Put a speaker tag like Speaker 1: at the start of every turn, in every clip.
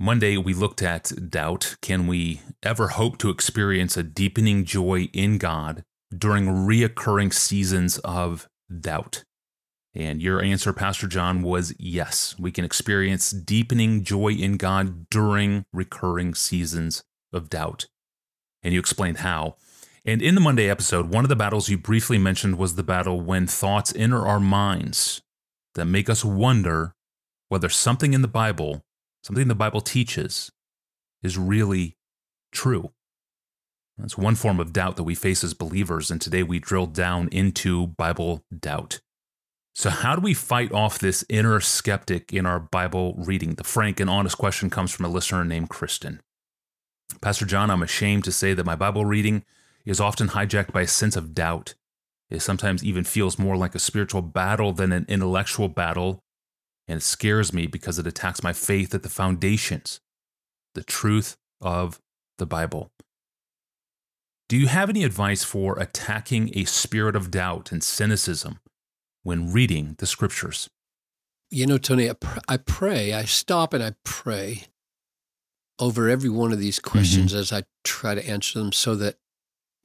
Speaker 1: Monday, we looked at doubt. Can we ever hope to experience a deepening joy in God during reoccurring seasons of doubt? And your answer, Pastor John, was yes. We can experience deepening joy in God during recurring seasons of doubt. And you explained how. And in the Monday episode, one of the battles you briefly mentioned was the battle when thoughts enter our minds that make us wonder whether something in the Bible something the Bible teaches, is really true. That's one form of doubt that we face as believers, and today we drill down into Bible doubt. So, how do we fight off this inner skeptic in our Bible reading? The frank and honest question comes from a listener named Kristen. Pastor John, I'm ashamed to say that my Bible reading is often hijacked by a sense of doubt. It sometimes even feels more like a spiritual battle than an intellectual battle and it scares me because it attacks my faith at the foundations, the truth of the Bible. Do you have any advice for attacking a spirit of doubt and cynicism when reading the scriptures?
Speaker 2: You know, Tony, I, pr- I pray, I stop and I pray over every one of these questions mm-hmm. as I try to answer them so that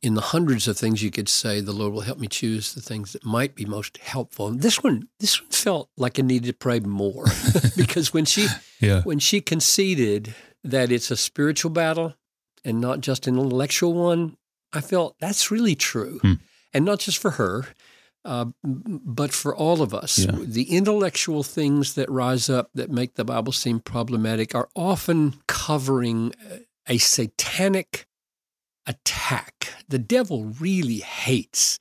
Speaker 2: in the hundreds of things you could say, the Lord will help me choose the things that might be most helpful. And this one, this one felt like I needed to pray more because when she, yeah. when she conceded that it's a spiritual battle and not just an intellectual one, I felt that's really true, hmm. and not just for her, uh, but for all of us. Yeah. The intellectual things that rise up that make the Bible seem problematic are often covering a satanic attack. The devil really hates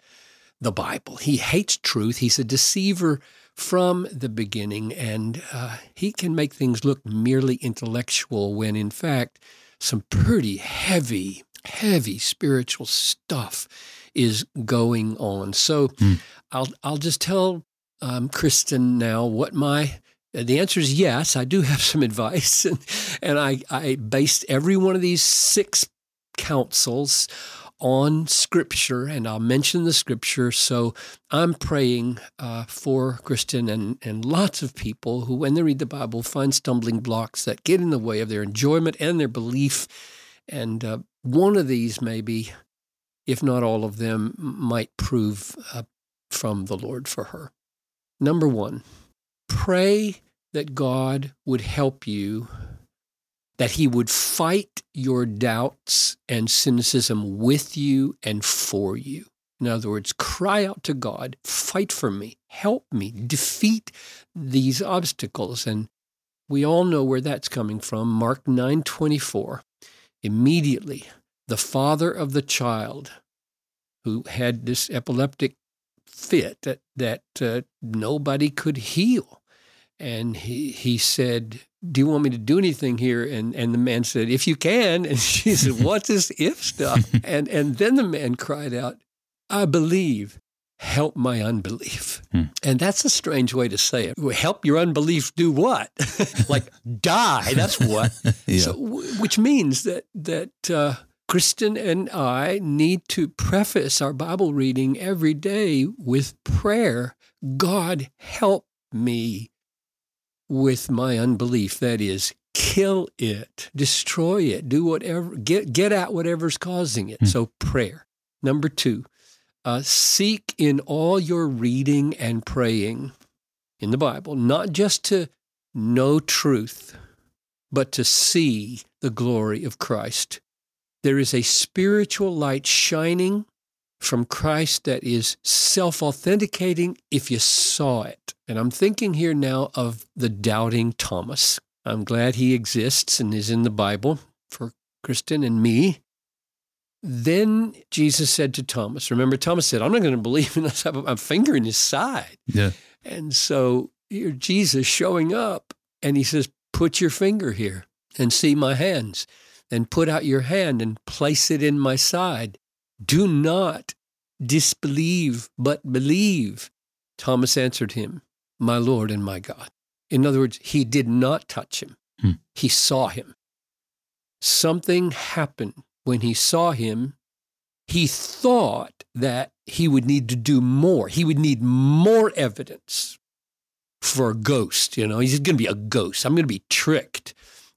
Speaker 2: the Bible. He hates truth. He's a deceiver from the beginning, and uh, he can make things look merely intellectual when, in fact, some pretty heavy, heavy spiritual stuff is going on. So, mm. I'll I'll just tell um, Kristen now what my the answer is yes. I do have some advice, and, and I, I based every one of these six counsels on Scripture, and I'll mention the Scripture. So I'm praying uh, for Kristen and, and lots of people who, when they read the Bible, find stumbling blocks that get in the way of their enjoyment and their belief. And uh, one of these, maybe, if not all of them, might prove uh, from the Lord for her. Number one, pray that God would help you that he would fight your doubts and cynicism with you and for you. In other words, cry out to God, fight for me, help me, defeat these obstacles. And we all know where that's coming from. Mark 9:24. Immediately, the father of the child who had this epileptic fit that, that uh, nobody could heal. And he, he said, do you want me to do anything here? And and the man said, if you can. And she said, what's this if stuff? and and then the man cried out, I believe. Help my unbelief. Hmm. And that's a strange way to say it. Help your unbelief do what? like die. That's what. yeah. So, which means that that uh, Kristen and I need to preface our Bible reading every day with prayer. God help me with my unbelief. That is, kill it, destroy it, do whatever, get, get at whatever's causing it. Mm. So, prayer. Number two, uh, seek in all your reading and praying in the Bible, not just to know truth, but to see the glory of Christ. There is a spiritual light shining from Christ that is self authenticating if you saw it. And I'm thinking here now of the doubting Thomas. I'm glad he exists and is in the Bible for Kristen and me. Then Jesus said to Thomas, remember, Thomas said, I'm not going to believe unless I have a finger in his side.
Speaker 1: Yeah.
Speaker 2: And so here Jesus showing up and he says, Put your finger here and see my hands. Then put out your hand and place it in my side. Do not disbelieve, but believe. Thomas answered him, My Lord and my God. In other words, he did not touch him, hmm. he saw him. Something happened when he saw him. He thought that he would need to do more. He would need more evidence for a ghost. You know, he's going to be a ghost. I'm going to be tricked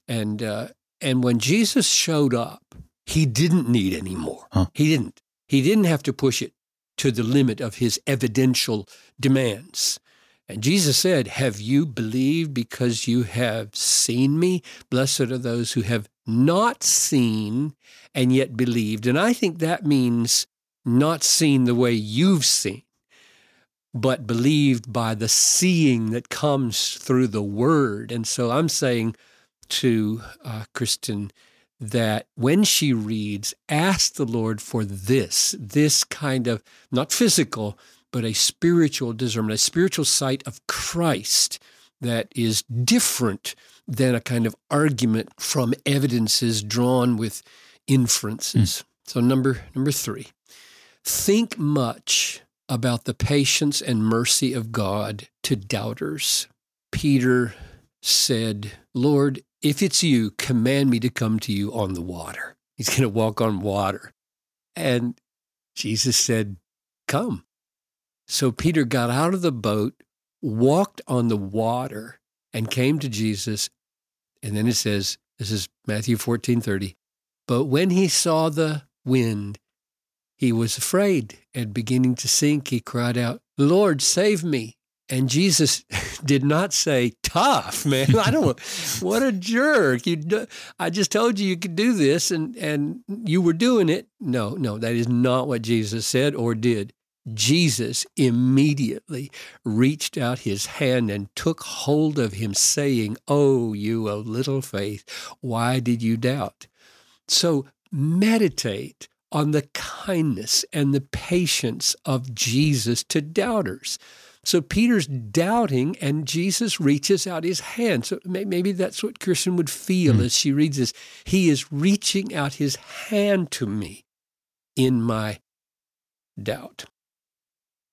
Speaker 2: And uh, and when Jesus showed up, he didn't need any more.
Speaker 1: Huh.
Speaker 2: He didn't. He didn't have to push it to the limit of his evidential demands. And Jesus said, Have you believed because you have seen me? Blessed are those who have not seen and yet believed. And I think that means not seen the way you've seen, but believed by the seeing that comes through the word. And so I'm saying to uh, Kristen that when she reads, ask the Lord for this, this kind of not physical, but a spiritual discernment, a spiritual sight of Christ that is different than a kind of argument from evidences drawn with inferences. Mm. So number number 3. Think much about the patience and mercy of God to doubters. Peter said, Lord, if it's you, command me to come to you on the water. He's going to walk on water. And Jesus said, Come. So Peter got out of the boat, walked on the water, and came to Jesus. And then it says, this is Matthew 14 30. But when he saw the wind, he was afraid and beginning to sink, he cried out, Lord, save me. And Jesus did not say, tough, man. I don't, what a jerk. You, I just told you you could do this and, and you were doing it. No, no, that is not what Jesus said or did. Jesus immediately reached out his hand and took hold of him, saying, Oh, you of little faith, why did you doubt? So meditate on the kindness and the patience of Jesus to doubters. So Peter's doubting, and Jesus reaches out his hand. So maybe that's what Kirsten would feel mm. as she reads this. He is reaching out his hand to me in my doubt.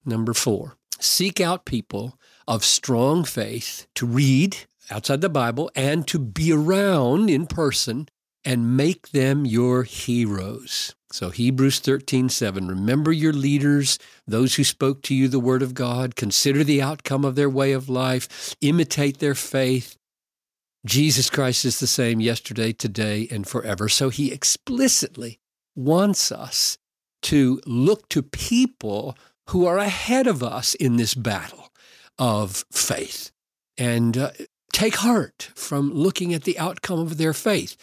Speaker 2: Number four, seek out people of strong faith to read outside the Bible and to be around in person and make them your heroes. So Hebrews 13, 7. Remember your leaders, those who spoke to you the word of God. Consider the outcome of their way of life. Imitate their faith. Jesus Christ is the same yesterday, today, and forever. So he explicitly wants us to look to people who are ahead of us in this battle of faith and uh, take heart from looking at the outcome of their faith.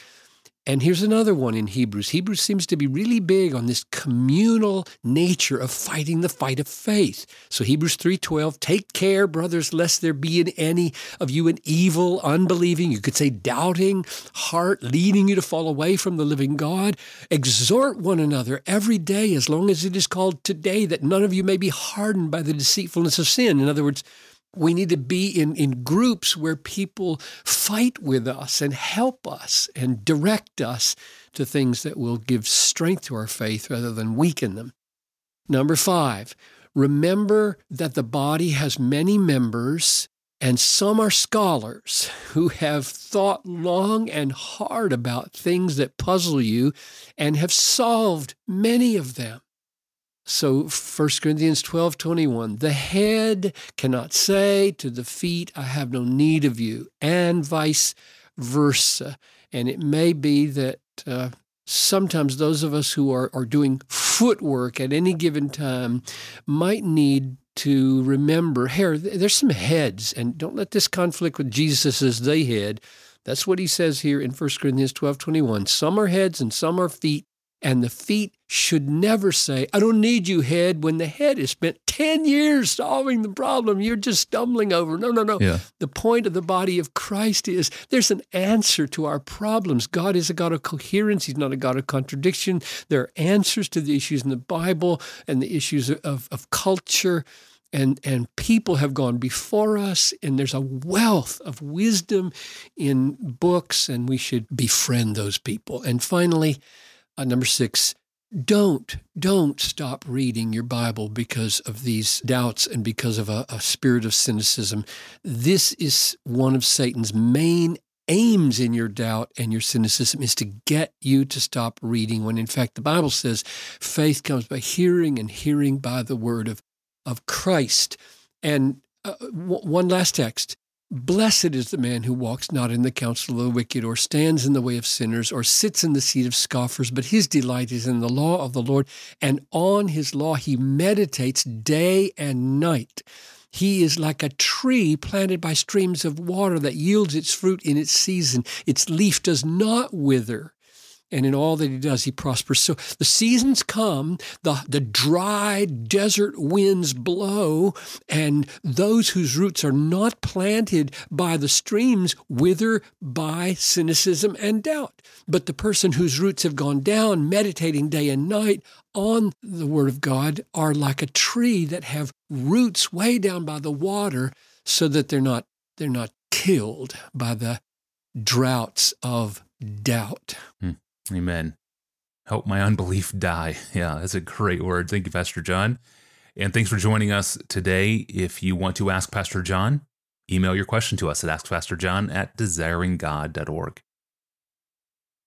Speaker 2: And here's another one in Hebrews. Hebrews seems to be really big on this communal nature of fighting the fight of faith. So Hebrews 3:12, take care, brothers, lest there be in any of you an evil, unbelieving, you could say doubting heart leading you to fall away from the living God. Exhort one another every day as long as it is called today that none of you may be hardened by the deceitfulness of sin. In other words, we need to be in, in groups where people fight with us and help us and direct us to things that will give strength to our faith rather than weaken them. Number five, remember that the body has many members, and some are scholars who have thought long and hard about things that puzzle you and have solved many of them. So 1 Corinthians 12 21, the head cannot say to the feet, I have no need of you, and vice versa. And it may be that uh, sometimes those of us who are, are doing footwork at any given time might need to remember here, there's some heads, and don't let this conflict with Jesus as they head. That's what he says here in 1 Corinthians 12 21. Some are heads and some are feet, and the feet should never say, I don't need you, head, when the head has spent 10 years solving the problem you're just stumbling over. No, no, no.
Speaker 1: Yeah.
Speaker 2: The point of the body of Christ is there's an answer to our problems. God is a God of coherence, He's not a God of contradiction. There are answers to the issues in the Bible and the issues of, of culture. And, and people have gone before us, and there's a wealth of wisdom in books, and we should befriend those people. And finally, uh, number six, don't don't stop reading your bible because of these doubts and because of a, a, spirit of cynicism. This is one of satan's main aims in your doubt and your cynicism is to get you to stop reading when in fact the bible says faith comes by hearing and hearing by the word of of christ. And uh, w- one last text Blessed is the man who walks not in the counsel of the wicked, or stands in the way of sinners, or sits in the seat of scoffers, but his delight is in the law of the Lord, and on his law he meditates day and night. He is like a tree planted by streams of water that yields its fruit in its season. Its leaf does not wither and in all that he does, he prospers. So the seasons come, the, the dry desert winds blow, and those whose roots are not planted by the streams wither by cynicism and doubt. But the person whose roots have gone down, meditating day and night on the Word of God, are like a tree that have roots way down by the water so that they're not, they're not killed by the droughts of doubt.
Speaker 1: Hmm. Amen. Help my unbelief die. Yeah, that's a great word. Thank you, Pastor John. And thanks for joining us today. If you want to ask Pastor John, email your question to us at askpastorjohn at desiringgod.org.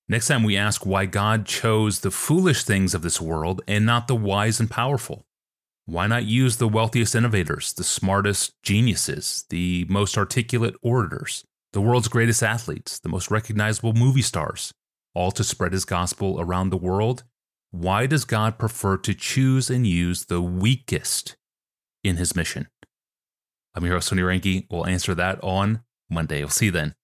Speaker 1: Next time, we ask why God chose the foolish things of this world and not the wise and powerful. Why not use the wealthiest innovators, the smartest geniuses, the most articulate orators, the world's greatest athletes, the most recognizable movie stars, all to spread his gospel around the world, why does God prefer to choose and use the weakest in his mission? I'm your host, Tony Reinke. We'll answer that on Monday. We'll see you then.